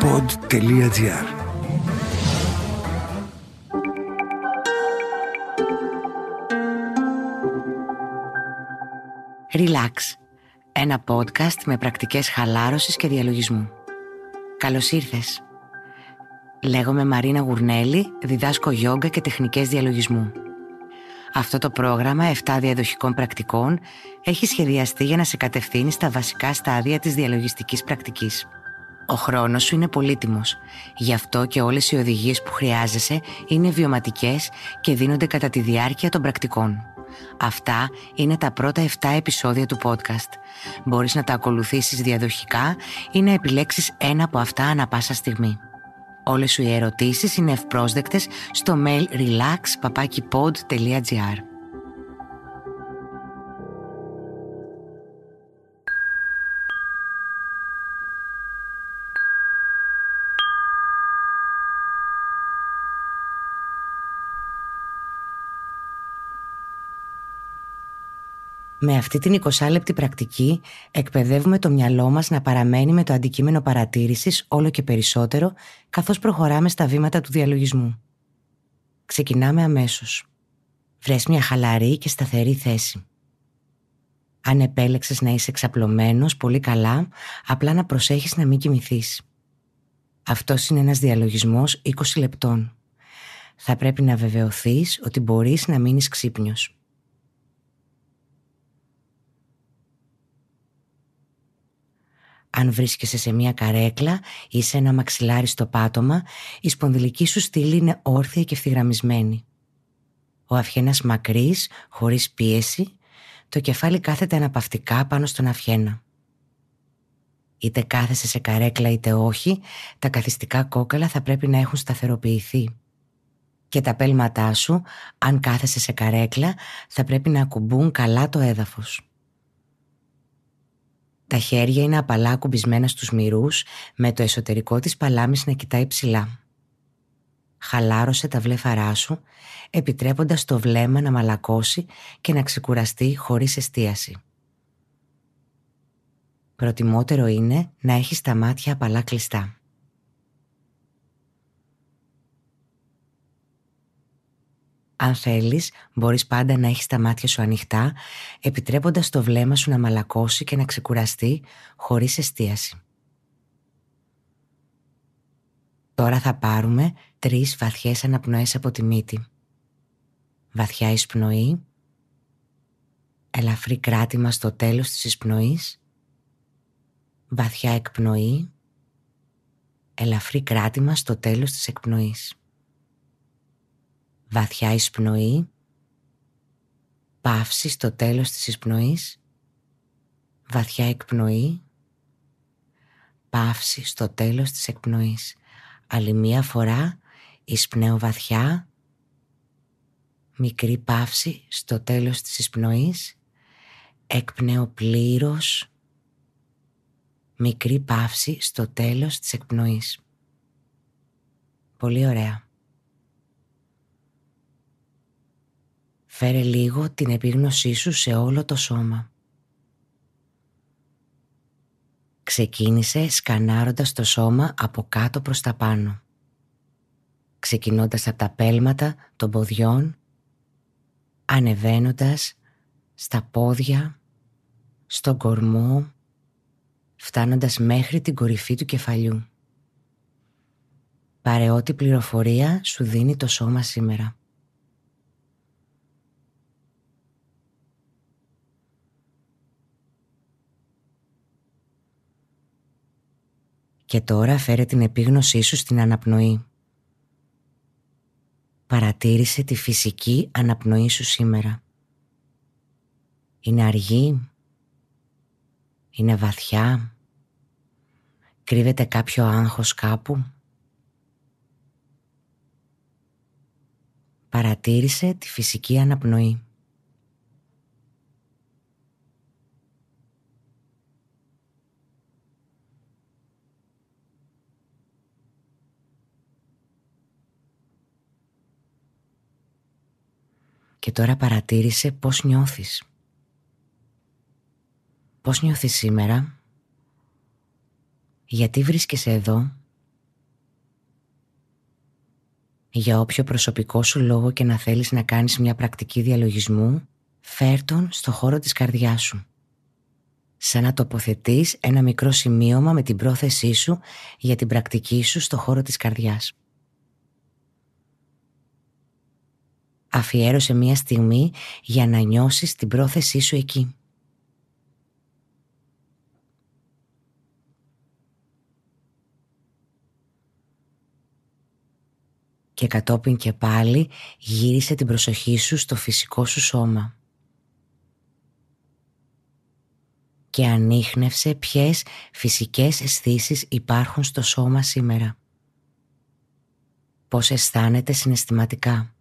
pod.gr Relax, ένα podcast με πρακτικές χαλάρωσης και διαλογισμού. Καλώς ήρθες. Λέγομαι Μαρίνα Γουρνέλη, διδάσκω γιόγκα και τεχνικές διαλογισμού. Αυτό το πρόγραμμα 7 διαδοχικών πρακτικών έχει σχεδιαστεί για να σε κατευθύνει στα βασικά στάδια της διαλογιστικής πρακτικής. Ο χρόνος σου είναι πολύτιμος. Γι' αυτό και όλες οι οδηγίες που χρειάζεσαι είναι βιωματικές και δίνονται κατά τη διάρκεια των πρακτικών. Αυτά είναι τα πρώτα 7 επεισόδια του podcast. Μπορείς να τα ακολουθήσεις διαδοχικά ή να επιλέξεις ένα από αυτά ανα πάσα στιγμή. Όλες σου οι ερωτήσεις είναι ευπρόσδεκτες στο mail relax.papakipod.gr Με αυτή την 20 λεπτή πρακτική εκπαιδεύουμε το μυαλό μας να παραμένει με το αντικείμενο παρατήρησης όλο και περισσότερο καθώς προχωράμε στα βήματα του διαλογισμού. Ξεκινάμε αμέσως. Βρες μια χαλαρή και σταθερή θέση. Αν επέλεξες να είσαι εξαπλωμένος πολύ καλά, απλά να προσέχεις να μην κοιμηθείς. Αυτός είναι ένας διαλογισμός 20 λεπτών. Θα πρέπει να βεβαιωθείς ότι μπορείς να μείνεις ξύπνιος. Αν βρίσκεσαι σε μια καρέκλα ή σε ένα μαξιλάρι στο πάτωμα, η σπονδυλική σου στήλη είναι όρθια και ευθυγραμμισμένη. Ο αυχένας μακρύς, χωρίς πίεση, το κεφάλι κάθεται αναπαυτικά πάνω στον αυχένα. Είτε κάθεσαι σε καρέκλα είτε όχι, τα καθιστικά κόκαλα θα πρέπει να έχουν σταθεροποιηθεί. Και τα πέλματά σου, αν κάθεσαι σε καρέκλα, θα πρέπει να ακουμπούν καλά το έδαφος. Τα χέρια είναι απαλά κουμπισμένα στους μυρούς με το εσωτερικό της παλάμης να κοιτάει ψηλά. Χαλάρωσε τα βλέφαρά σου επιτρέποντας το βλέμμα να μαλακώσει και να ξεκουραστεί χωρίς εστίαση. Προτιμότερο είναι να έχεις τα μάτια απαλά κλειστά. Αν θέλεις, μπορείς πάντα να έχεις τα μάτια σου ανοιχτά, επιτρέποντας το βλέμμα σου να μαλακώσει και να ξεκουραστεί χωρίς εστίαση. Τώρα θα πάρουμε τρεις βαθιές αναπνοές από τη μύτη. Βαθιά εισπνοή, ελαφρύ κράτημα στο τέλος της εισπνοής, βαθιά εκπνοή, ελαφρύ κράτημα στο τέλος της εκπνοής βαθιά εισπνοή, παύση στο τέλος της εισπνοής, βαθιά εκπνοή, παύση στο τέλος της εκπνοής. Άλλη μία φορά εισπνέω βαθιά, μικρή παύση στο τέλος της εισπνοής, εκπνέω πλήρως, μικρή παύση στο τέλος της εκπνοής. Πολύ ωραία. Φέρε λίγο την επίγνωσή σου σε όλο το σώμα. Ξεκίνησε σκανάροντας το σώμα από κάτω προς τα πάνω. Ξεκινώντας από τα πέλματα των ποδιών, ανεβαίνοντας στα πόδια, στον κορμό, φτάνοντας μέχρι την κορυφή του κεφαλιού. Πάρε ό,τι πληροφορία σου δίνει το σώμα σήμερα. Και τώρα φέρε την επίγνωσή σου στην αναπνοή. Παρατήρησε τη φυσική αναπνοή σου σήμερα. Είναι αργή. Είναι βαθιά. Κρύβεται κάποιο άγχος κάπου. Παρατήρησε τη φυσική αναπνοή. και τώρα παρατήρησε πώς νιώθεις. Πώς νιώθεις σήμερα, γιατί βρίσκεσαι εδώ, για όποιο προσωπικό σου λόγο και να θέλεις να κάνεις μια πρακτική διαλογισμού, φέρ τον στο χώρο της καρδιάς σου. Σαν να τοποθετείς ένα μικρό σημείωμα με την πρόθεσή σου για την πρακτική σου στο χώρο της καρδιάς. Αφιέρωσε μια στιγμή για να νιώσεις την πρόθεσή σου εκεί. και κατόπιν και πάλι γύρισε την προσοχή σου στο φυσικό σου σώμα. Και ανείχνευσε ποιες φυσικές αισθήσεις υπάρχουν στο σώμα σήμερα. Πώς αισθάνεται συναισθηματικά.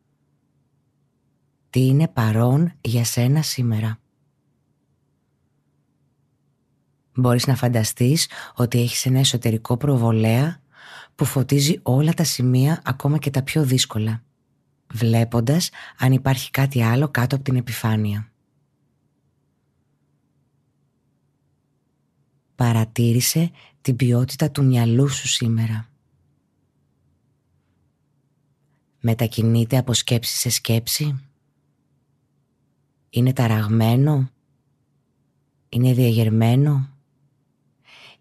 Τι είναι παρόν για σένα σήμερα. Μπορείς να φανταστείς ότι έχεις ένα εσωτερικό προβολέα που φωτίζει όλα τα σημεία ακόμα και τα πιο δύσκολα, βλέποντας αν υπάρχει κάτι άλλο κάτω από την επιφάνεια. Παρατήρησε την ποιότητα του μυαλού σου σήμερα. Μετακινείται από σκέψη σε σκέψη. Είναι ταραγμένο; Είναι διαγερμένο;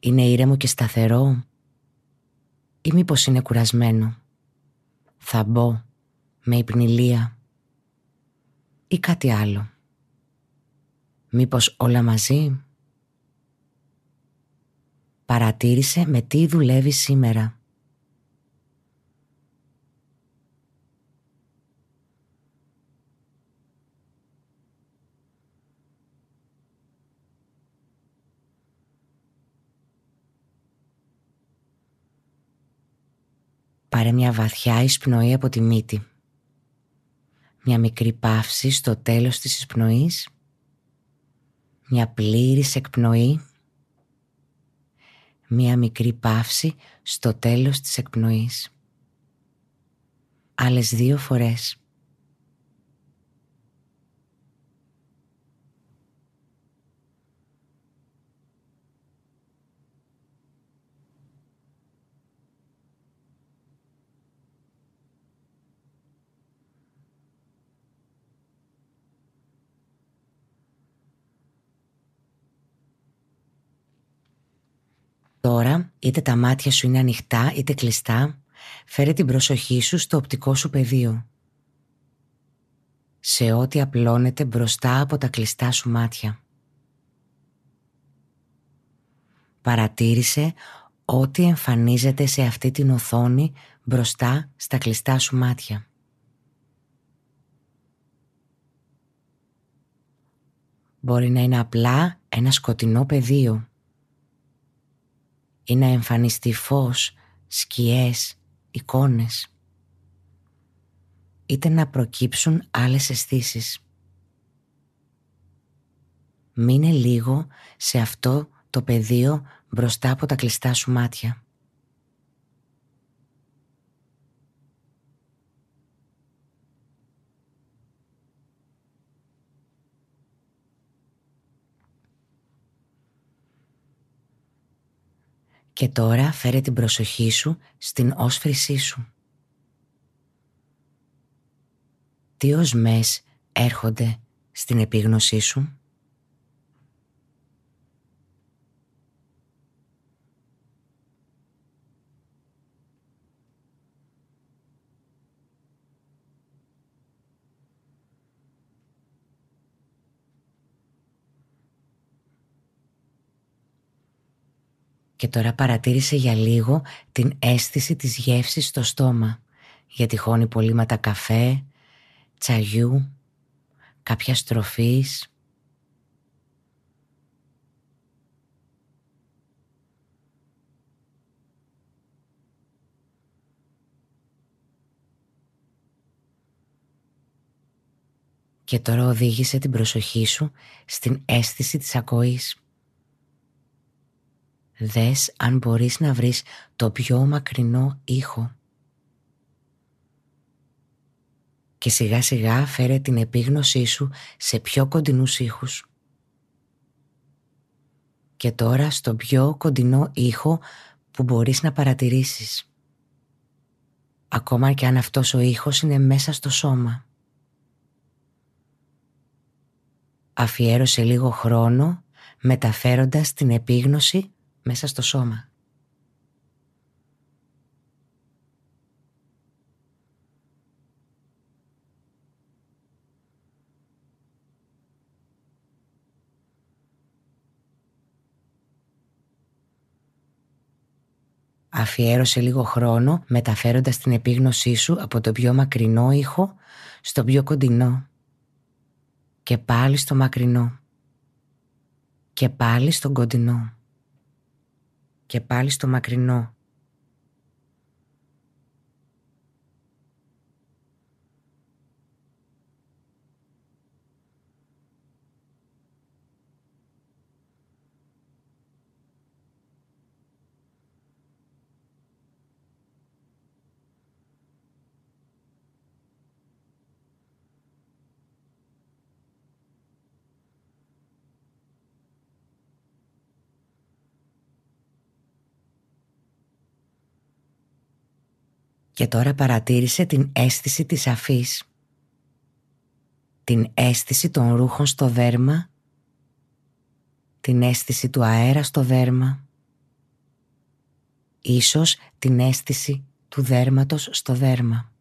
Είναι ήρεμο και σταθερό; Ή μήπως είναι κουρασμένο; Θα μπω με υπνηλία ή κάτι άλλο. Μήπως όλα μαζί; Παρατήρησε με τι δουλεύει σήμερα. Πάρε μια βαθιά εισπνοή από τη μύτη. Μια μικρή παύση στο τέλος της εισπνοής. Μια πλήρης εκπνοή. Μια μικρή παύση στο τέλος της εκπνοής. Άλλες δύο φορές. Τώρα, είτε τα μάτια σου είναι ανοιχτά είτε κλειστά, φέρε την προσοχή σου στο οπτικό σου πεδίο. Σε ό,τι απλώνεται μπροστά από τα κλειστά σου μάτια. Παρατήρησε ό,τι εμφανίζεται σε αυτή την οθόνη μπροστά στα κλειστά σου μάτια. Μπορεί να είναι απλά ένα σκοτεινό πεδίο ή να εμφανιστεί φως, σκιές, εικόνες είτε να προκύψουν άλλες αισθήσεις. Μείνε λίγο σε αυτό το πεδίο μπροστά από τα κλειστά σου μάτια. Και τώρα φέρε την προσοχή σου στην όσφρησή σου. Τι οσμές έρχονται στην επίγνωσή σου; Και τώρα παρατήρησε για λίγο την αίσθηση της γεύσης στο στόμα για τυχόν υπολείμματα καφέ, τσαγιού, κάποια στροφής. Και τώρα οδήγησε την προσοχή σου στην αίσθηση της ακοής. Δες αν μπορείς να βρεις το πιο μακρινό ήχο. Και σιγά σιγά φέρε την επίγνωσή σου σε πιο κοντινούς ήχους. Και τώρα στο πιο κοντινό ήχο που μπορείς να παρατηρήσεις. ακόμα και αν αυτός ο ήχος είναι μέσα στο σώμα. Αφιέρωσε λίγο χρόνο μεταφέροντας την επίγνωση μέσα στο σώμα. Αφιέρωσε λίγο χρόνο μεταφέροντας την επίγνωσή σου από το πιο μακρινό ήχο στο πιο κοντινό. Και πάλι στο μακρινό. Και πάλι στο κοντινό. Και πάλι στο μακρινό. Και τώρα παρατήρησε την αίσθηση της αφής. Την αίσθηση των ρούχων στο δέρμα. Την αίσθηση του αέρα στο δέρμα. Ίσως την αίσθηση του δέρματος στο δέρμα.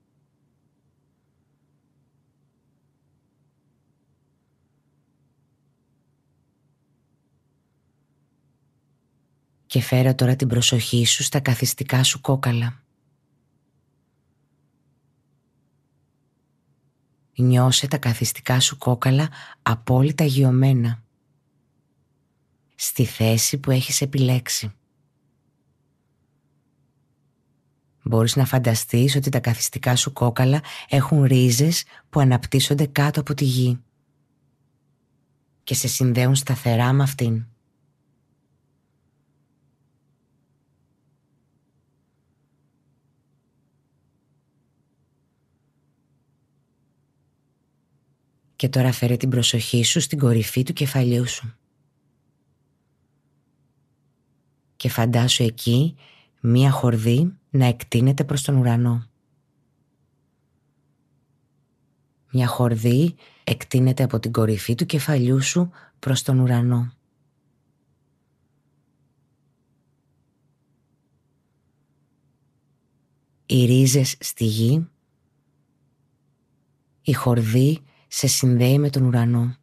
Και φέρε τώρα την προσοχή σου στα καθιστικά σου κόκαλα. Νιώσε τα καθιστικά σου κόκαλα απόλυτα γιωμένα. Στη θέση που έχεις επιλέξει. Μπορείς να φανταστείς ότι τα καθιστικά σου κόκαλα έχουν ρίζες που αναπτύσσονται κάτω από τη γη και σε συνδέουν σταθερά με αυτήν. Και τώρα φέρε την προσοχή σου στην κορυφή του κεφαλιού σου. Και φαντάσου εκεί μία χορδή να εκτείνεται προς τον ουρανό. Μια χορδή εκτείνεται από την κορυφή του κεφαλιού σου προς τον ουρανό. Οι ρίζες στη γη, η χορδή σε συνδέει με τον ουρανό.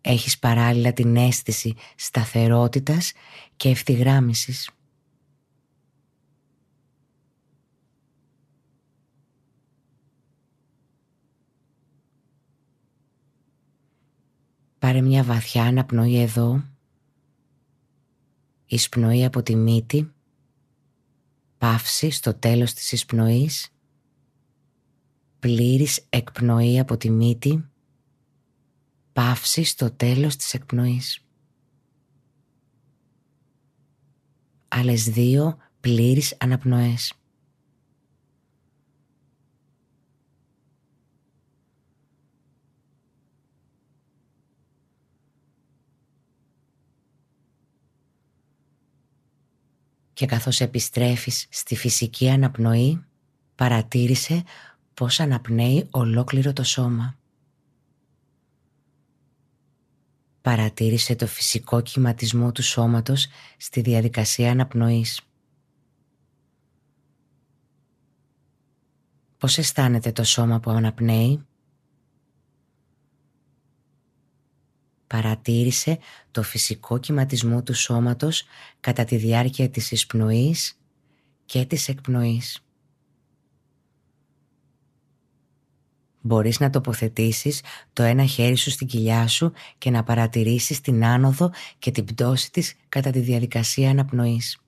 Έχεις παράλληλα την αίσθηση σταθερότητας και ευθυγράμμισης. Πάρε μια βαθιά αναπνοή εδώ, εισπνοή από τη μύτη, παύση στο τέλος της εισπνοής πλήρης εκπνοή από τη μύτη, παύση στο τέλος της εκπνοής. Άλλες δύο πλήρης αναπνοές. Και καθώς επιστρέφεις στη φυσική αναπνοή, παρατήρησε πώς αναπνέει ολόκληρο το σώμα. Παρατήρησε το φυσικό κυματισμό του σώματος στη διαδικασία αναπνοής. Πώς αισθάνεται το σώμα που αναπνέει; Παρατήρησε το φυσικό κυματισμό του σώματος κατά τη διάρκεια της εισπνοής και της εκπνοής. Μπορείς να τοποθετήσεις το ένα χέρι σου στην κοιλιά σου και να παρατηρήσεις την άνοδο και την πτώση της κατά τη διαδικασία αναπνοής.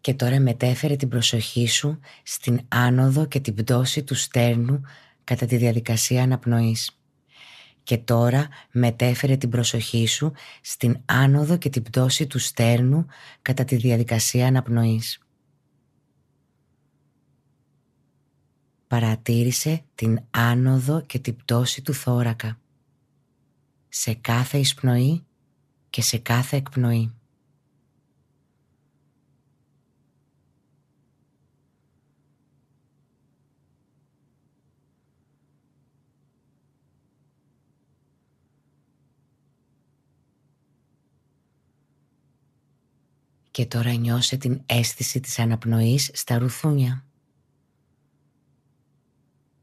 Και τώρα μετέφερε την προσοχή σου στην άνοδο και την πτώση του στέρνου κατά τη διαδικασία αναπνοής. Και τώρα μετέφερε την προσοχή σου στην άνοδο και την πτώση του στέρνου κατά τη διαδικασία αναπνοής. Παρατήρησε την άνοδο και την πτώση του θώρακα σε κάθε εισπνοή και σε κάθε εκπνοή. Και τώρα νιώσε την αίσθηση της αναπνοής στα ρουθούνια.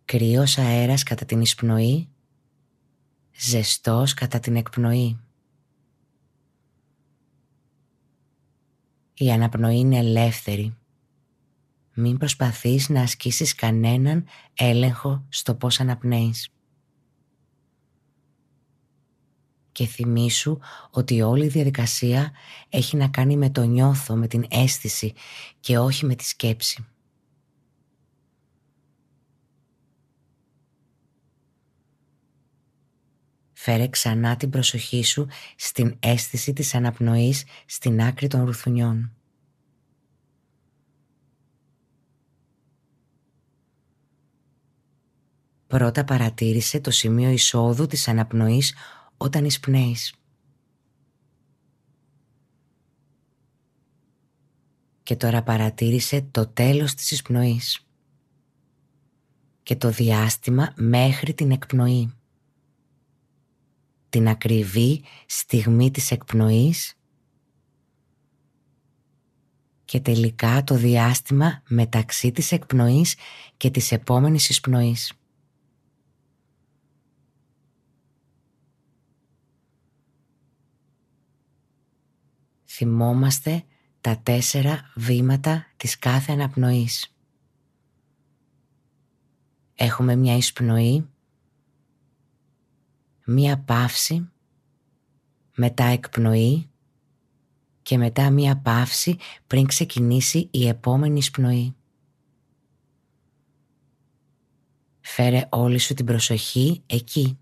Κρύος αέρας κατά την εισπνοή, ζεστός κατά την εκπνοή. Η αναπνοή είναι ελεύθερη. Μην προσπαθείς να ασκήσεις κανέναν έλεγχο στο πώς αναπνέεις. Και θυμήσου ότι όλη η διαδικασία έχει να κάνει με το νιώθω, με την αίσθηση και όχι με τη σκέψη. Φέρε ξανά την προσοχή σου στην αίσθηση της αναπνοής στην άκρη των ρουθουνιών. Πρώτα παρατήρησε το σημείο εισόδου της αναπνοής όταν εισπνέεις. Και τώρα παρατήρησε το τέλος της εισπνοής και το διάστημα μέχρι την εκπνοή την ακριβή στιγμή της εκπνοής και τελικά το διάστημα μεταξύ της εκπνοής και της επόμενης εισπνοής. Θυμόμαστε τα τέσσερα βήματα της κάθε αναπνοής. Έχουμε μια εισπνοή μία παύση, μετά εκπνοή και μετά μία παύση πριν ξεκινήσει η επόμενη σπνοή. Φέρε όλη σου την προσοχή εκεί,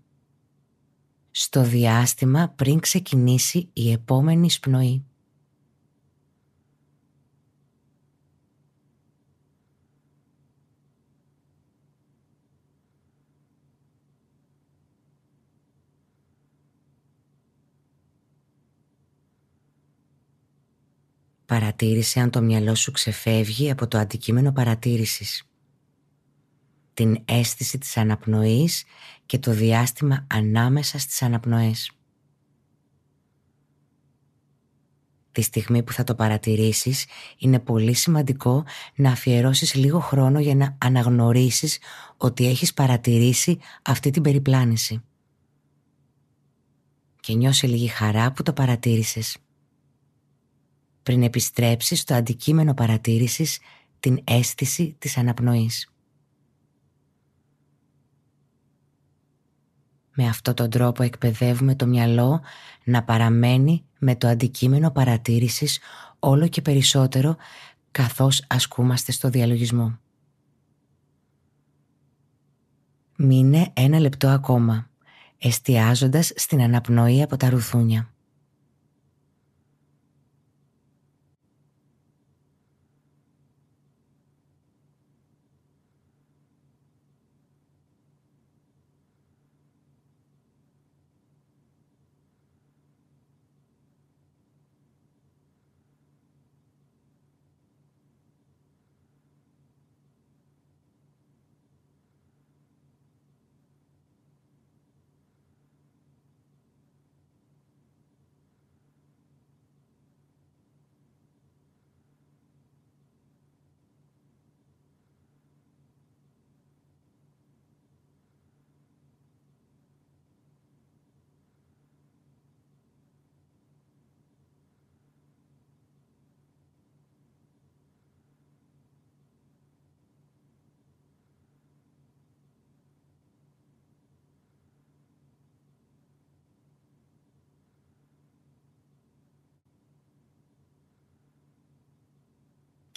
στο διάστημα πριν ξεκινήσει η επόμενη σπνοή. Παρατήρησε αν το μυαλό σου ξεφεύγει από το αντικείμενο παρατήρησης. Την αίσθηση της αναπνοής και το διάστημα ανάμεσα στις αναπνοές. Τη στιγμή που θα το παρατηρήσεις είναι πολύ σημαντικό να αφιερώσεις λίγο χρόνο για να αναγνωρίσεις ότι έχεις παρατηρήσει αυτή την περιπλάνηση. Και νιώσε λίγη χαρά που το παρατήρησες πριν επιστρέψεις στο αντικείμενο παρατήρησης την αίσθηση της αναπνοής. Με αυτόν τον τρόπο εκπαιδεύουμε το μυαλό να παραμένει με το αντικείμενο παρατήρησης όλο και περισσότερο καθώς ασκούμαστε στο διαλογισμό. Μείνε ένα λεπτό ακόμα, εστιάζοντας στην αναπνοή από τα ρουθούνια.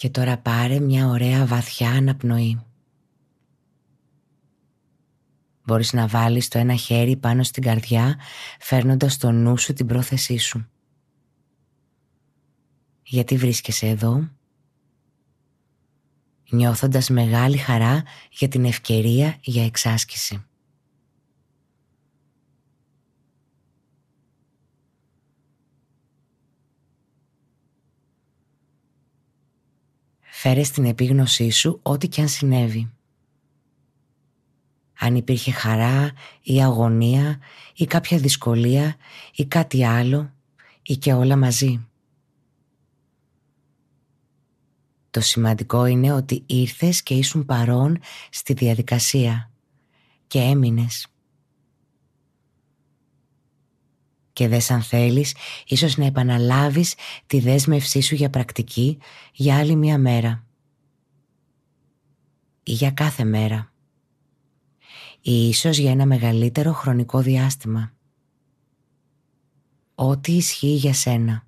Και τώρα πάρε μια ωραία βαθιά αναπνοή. Μπορείς να βάλεις το ένα χέρι πάνω στην καρδιά φέρνοντας στο νου σου την πρόθεσή σου. Γιατί βρίσκεσαι εδώ; Νιώθοντας μεγάλη χαρά για την ευκαιρία για εξάσκηση. Φέρε στην επίγνωσή σου ό,τι και αν συνέβη. Αν υπήρχε χαρά ή αγωνία ή κάποια δυσκολία ή κάτι άλλο ή και όλα μαζί. Το σημαντικό είναι ότι ήρθες και ήσουν παρόν στη διαδικασία και έμεινες. Και δες αν θέλεις ίσως να επαναλάβεις τη δέσμευσή σου για πρακτική για άλλη μια μέρα. Ή για κάθε μέρα. Ή ίσως για ένα μεγαλύτερο χρονικό διάστημα. Ό,τι ισχύει για σένα.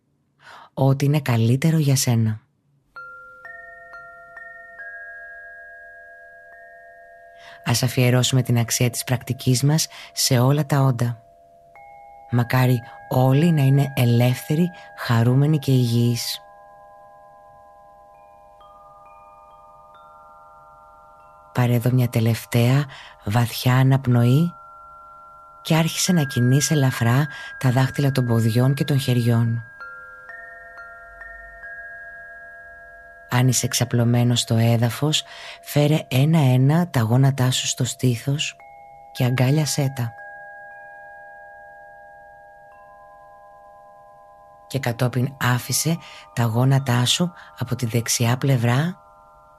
Ό,τι είναι καλύτερο για σένα. Ας αφιερώσουμε την αξία της πρακτικής μας σε όλα τα όντα. Μακάρι όλοι να είναι ελεύθεροι, χαρούμενοι και υγιείς. Πάρε εδώ μια τελευταία βαθιά αναπνοή και άρχισε να κινείς ελαφρά τα δάχτυλα των ποδιών και των χεριών. Αν είσαι εξαπλωμένος στο έδαφος, φέρε ένα-ένα τα γόνατά σου στο στήθος και αγκάλιασέ τα. Και κατόπιν άφησε τα γόνατά σου από τη δεξιά πλευρά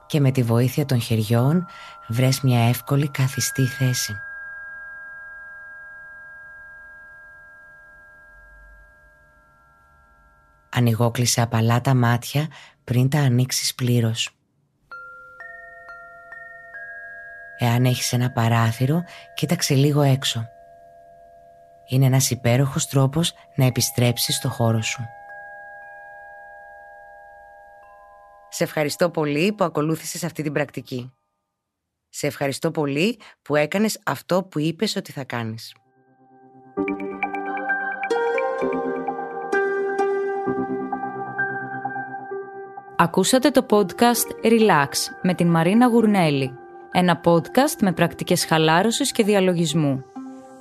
και με τη βοήθεια των χεριών βρες μια εύκολη καθιστή θέση. Ανοιγόκλεισε απαλά τα μάτια πριν τα ανοίξεις πλήρως. Εάν έχεις ένα παράθυρο, κοίταξε λίγο έξω. Είναι ένας υπέροχος τρόπος να επιστρέψεις στο χώρο σου. Σε ευχαριστώ πολύ που ακολούθησες αυτή την πρακτική. Σε ευχαριστώ πολύ που έκανες αυτό που είπες ότι θα κάνεις. Ακούσατε το podcast Relax με την Μαρίνα Γουρνέλη. Ένα podcast με πρακτικές χαλάρωσης και διαλογισμού.